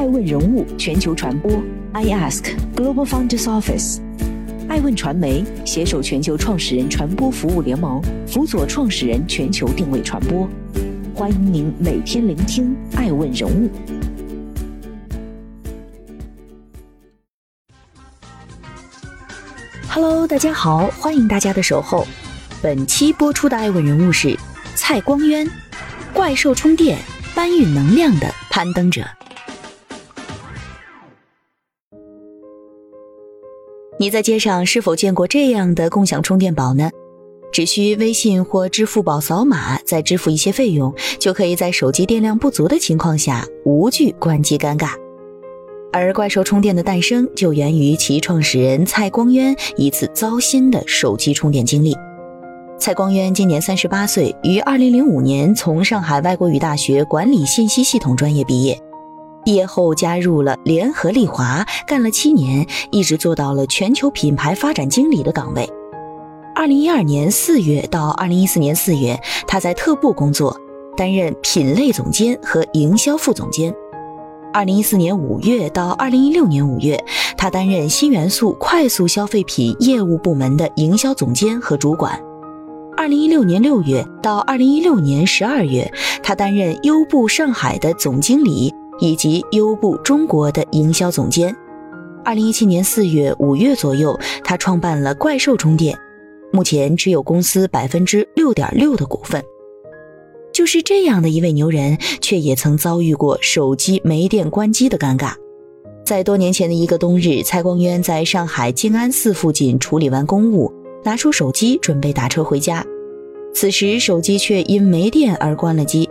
爱问人物全球传播，I Ask Global Founders Office，爱问传媒携手全球创始人传播服务联盟，辅佐创始人全球定位传播。欢迎您每天聆听爱问人物。Hello，大家好，欢迎大家的守候。本期播出的爱问人物是蔡光渊，怪兽充电搬运能量的攀登者。你在街上是否见过这样的共享充电宝呢？只需微信或支付宝扫码，再支付一些费用，就可以在手机电量不足的情况下无惧关机尴尬。而怪兽充电的诞生就源于其创始人蔡光渊一次糟心的手机充电经历。蔡光渊今年三十八岁，于二零零五年从上海外国语大学管理信息系统专业毕业。毕业后加入了联合利华，干了七年，一直做到了全球品牌发展经理的岗位。二零一二年四月到二零一四年四月，他在特步工作，担任品类总监和营销副总监。二零一四年五月到二零一六年五月，他担任新元素快速消费品业务部门的营销总监和主管。二零一六年六月到二零一六年十二月，他担任优步上海的总经理。以及优步中国的营销总监。二零一七年四月、五月左右，他创办了怪兽充电，目前持有公司百分之六点六的股份。就是这样的一位牛人，却也曾遭遇过手机没电关机的尴尬。在多年前的一个冬日，蔡光渊在上海静安寺附近处理完公务，拿出手机准备打车回家，此时手机却因没电而关了机。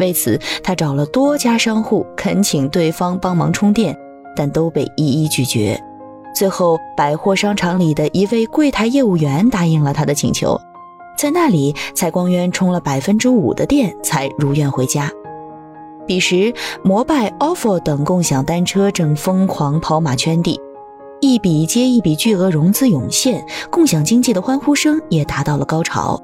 为此，他找了多家商户，恳请对方帮忙充电，但都被一一拒绝。最后，百货商场里的一位柜台业务员答应了他的请求，在那里，蔡光渊充了百分之五的电，才如愿回家。彼时，摩拜、ofo 等共享单车正疯狂跑马圈地，一笔接一笔巨额融资涌现，共享经济的欢呼声也达到了高潮。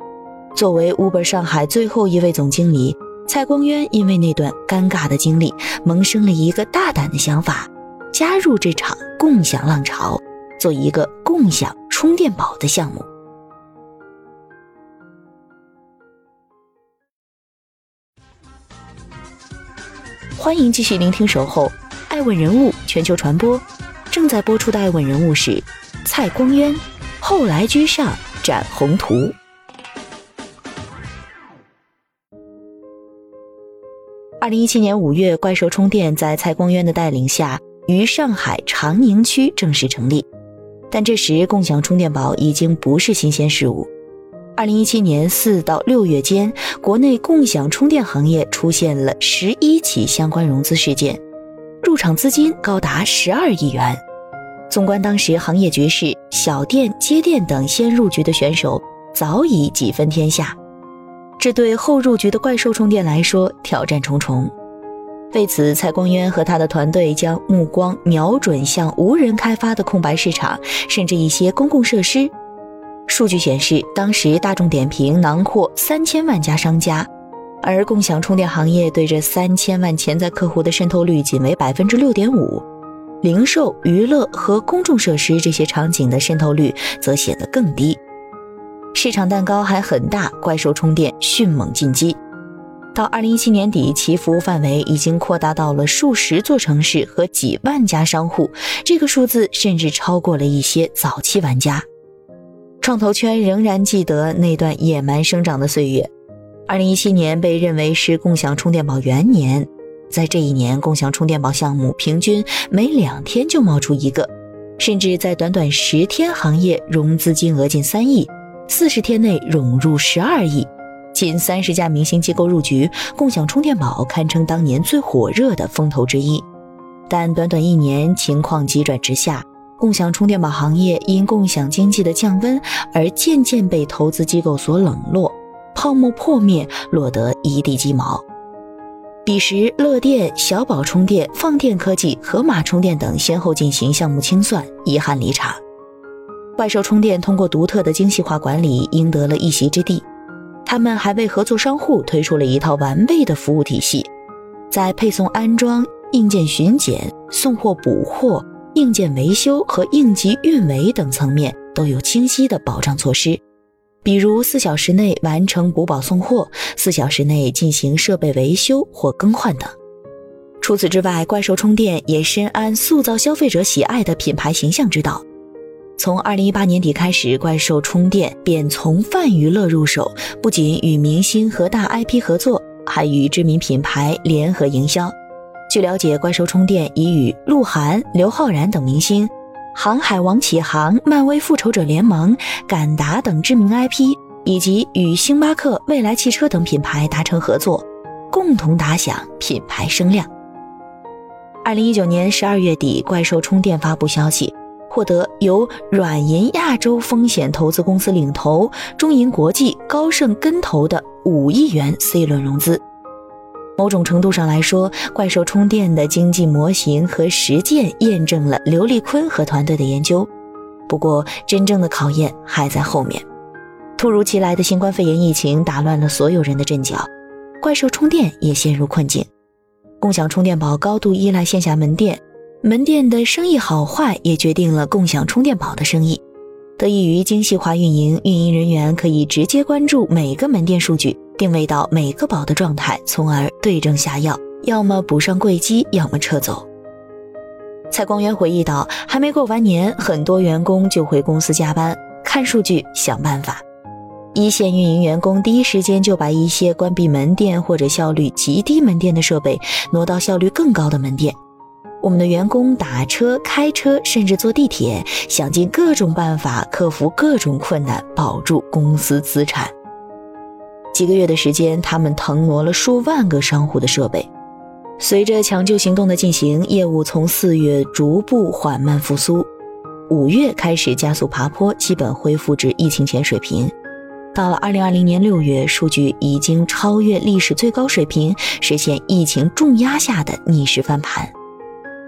作为 Uber 上海最后一位总经理。蔡光渊因为那段尴尬的经历，萌生了一个大胆的想法，加入这场共享浪潮，做一个共享充电宝的项目。欢迎继续聆听《守候爱问人物全球传播》，正在播出的爱问人物是蔡光渊，后来居上展宏图。二零一七年五月，怪兽充电在蔡光渊的带领下于上海长宁区正式成立。但这时，共享充电宝已经不是新鲜事物。二零一七年四到六月间，国内共享充电行业出现了十一起相关融资事件，入场资金高达十二亿元。纵观当时行业局势，小店、街店等先入局的选手早已几分天下。这对后入局的怪兽充电来说挑战重重，为此，蔡光渊和他的团队将目光瞄准向无人开发的空白市场，甚至一些公共设施。数据显示，当时大众点评囊括三千万家商家，而共享充电行业对这三千万潜在客户的渗透率仅为百分之六点五，零售、娱乐和公众设施这些场景的渗透率则显得更低。市场蛋糕还很大，怪兽充电迅猛进击。到二零一七年底，其服务范围已经扩大到了数十座城市和几万家商户，这个数字甚至超过了一些早期玩家。创投圈仍然记得那段野蛮生长的岁月。二零一七年被认为是共享充电宝元年，在这一年，共享充电宝项目平均每两天就冒出一个，甚至在短短十天，行业融资金额近三亿。四十天内涌入十二亿，近三十家明星机构入局，共享充电宝堪称当年最火热的风头之一。但短短一年，情况急转直下，共享充电宝行业因共享经济的降温而渐渐被投资机构所冷落，泡沫破灭，落得一地鸡毛。彼时，乐电、小宝充电、放电科技、盒马充电等先后进行项目清算，遗憾离场。怪兽充电通过独特的精细化管理赢得了一席之地，他们还为合作商户推出了一套完备的服务体系，在配送、安装、硬件巡检、送货补货、硬件维修和应急运维等层面都有清晰的保障措施，比如四小时内完成补保送货，四小时内进行设备维修或更换等。除此之外，怪兽充电也深谙塑造消费者喜爱的品牌形象之道。从二零一八年底开始，怪兽充电便从泛娱乐入手，不仅与明星和大 IP 合作，还与知名品牌联合营销。据了解，怪兽充电已与鹿晗、刘昊然等明星、航海王启航、漫威复仇者联盟、敢达等知名 IP，以及与星巴克、未来汽车等品牌达成合作，共同打响品牌声量。二零一九年十二月底，怪兽充电发布消息。获得由软银亚洲风险投资公司领投、中银国际、高盛跟投的五亿元 C 轮融资。某种程度上来说，怪兽充电的经济模型和实践验证了刘立坤和团队的研究。不过，真正的考验还在后面。突如其来的新冠肺炎疫情打乱了所有人的阵脚，怪兽充电也陷入困境。共享充电宝高度依赖线下门店。门店的生意好坏也决定了共享充电宝的生意。得益于精细化运营，运营人员可以直接关注每个门店数据，定位到每个宝的状态，从而对症下药，要么补上柜机，要么撤走。蔡光元回忆道：“还没过完年，很多员工就回公司加班，看数据，想办法。一线运营员工第一时间就把一些关闭门店或者效率极低门店的设备挪到效率更高的门店。”我们的员工打车、开车，甚至坐地铁，想尽各种办法克服各种困难，保住公司资产。几个月的时间，他们腾挪了数万个商户的设备。随着抢救行动的进行，业务从四月逐步缓慢复苏，五月开始加速爬坡，基本恢复至疫情前水平。到了二零二零年六月，数据已经超越历史最高水平，实现疫情重压下的逆势翻盘。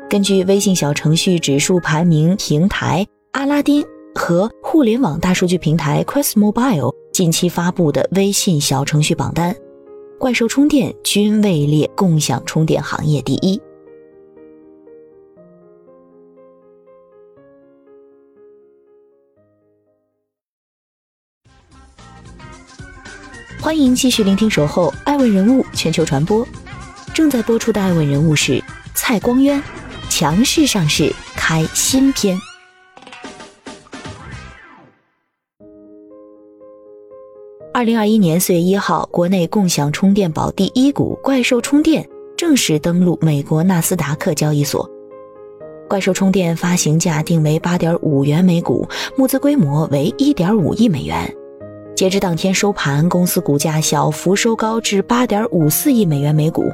根据微信小程序指数排名平台阿拉丁和互联网大数据平台 QuestMobile 近期发布的微信小程序榜单，怪兽充电均位列共享充电行业第一。欢迎继续聆听《守候爱问人物全球传播》，正在播出的爱问人物是蔡光渊。强势上市开新篇。二零二一年四月一号，国内共享充电宝第一股怪兽充电正式登陆美国纳斯达克交易所。怪兽充电发行价定为八点五元每股，募资规模为一点五亿美元。截至当天收盘，公司股价小幅收高至八点五四亿美元每股。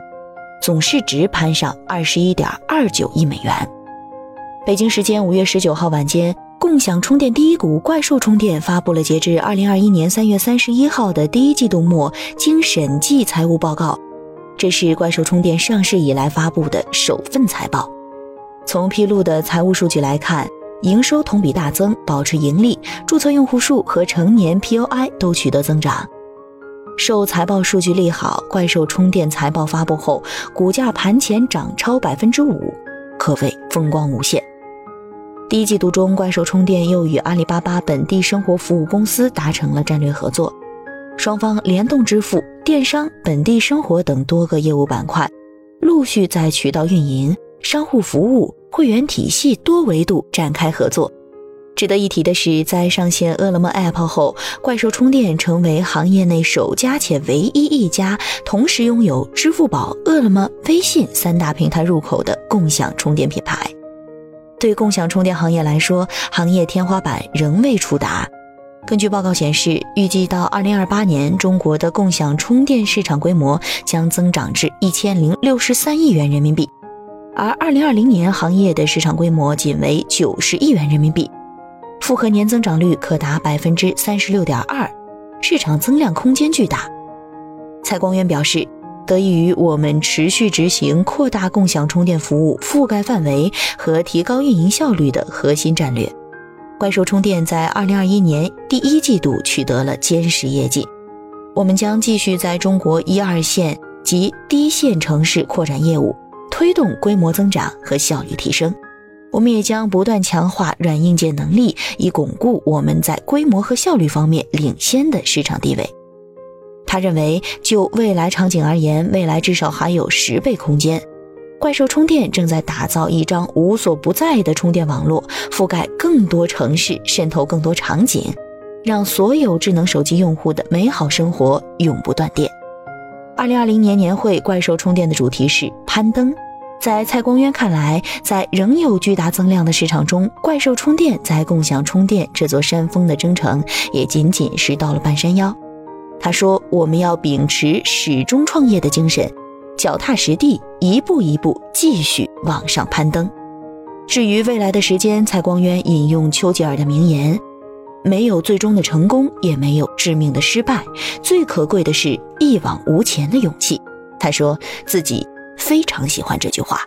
总市值攀上二十一点二九亿美元。北京时间五月十九号晚间，共享充电第一股怪兽充电发布了截至二零二一年三月三十一号的第一季度末经审计财务报告，这是怪兽充电上市以来发布的首份财报。从披露的财务数据来看，营收同比大增，保持盈利，注册用户数和成年 POI 都取得增长。受财报数据利好，怪兽充电财报发布后，股价盘前涨超百分之五，可谓风光无限。第一季度中，怪兽充电又与阿里巴巴本地生活服务公司达成了战略合作，双方联动支付、电商、本地生活等多个业务板块，陆续在渠道运营、商户服务、会员体系多维度展开合作。值得一提的是，在上线饿了么 App 后，怪兽充电成为行业内首家且唯一一家同时拥有支付宝、饿了么、微信三大平台入口的共享充电品牌。对共享充电行业来说，行业天花板仍未触达。根据报告显示，预计到2028年，中国的共享充电市场规模将增长至一千零六十三亿元人民币，而2020年行业的市场规模仅为九十亿元人民币。复合年增长率可达百分之三十六点二，市场增量空间巨大。蔡光渊表示，得益于我们持续执行扩大共享充电服务覆盖范围和提高运营效率的核心战略，怪兽充电在二零二一年第一季度取得了坚实业绩。我们将继续在中国一二线及低线城市扩展业务。推动规模增长和效率提升。我们也将不断强化软硬件能力，以巩固我们在规模和效率方面领先的市场地位。他认为，就未来场景而言，未来至少还有十倍空间。怪兽充电正在打造一张无所不在的充电网络，覆盖更多城市，渗透更多场景，让所有智能手机用户的美好生活永不断电。二零二零年年会怪兽充电的主题是攀登。在蔡光渊看来，在仍有巨大增量的市场中，怪兽充电在共享充电这座山峰的征程，也仅仅是到了半山腰。他说：“我们要秉持始终创业的精神，脚踏实地，一步一步继续往上攀登。”至于未来的时间，蔡光渊引用丘吉尔的名言：“没有最终的成功，也没有致命的失败，最可贵的是一往无前的勇气。”他说自己。非常喜欢这句话。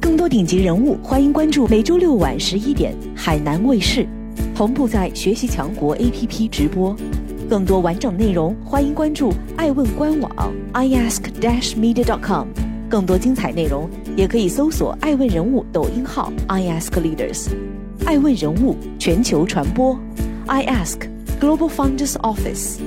更多顶级人物，欢迎关注每周六晚十一点海南卫视，同步在学习强国 APP 直播。更多完整内容，欢迎关注爱问官网 iask-media.com。更多精彩内容，也可以搜索爱问人物抖音号 iaskleaders。爱问人物全球传播。I ask Global Founders Office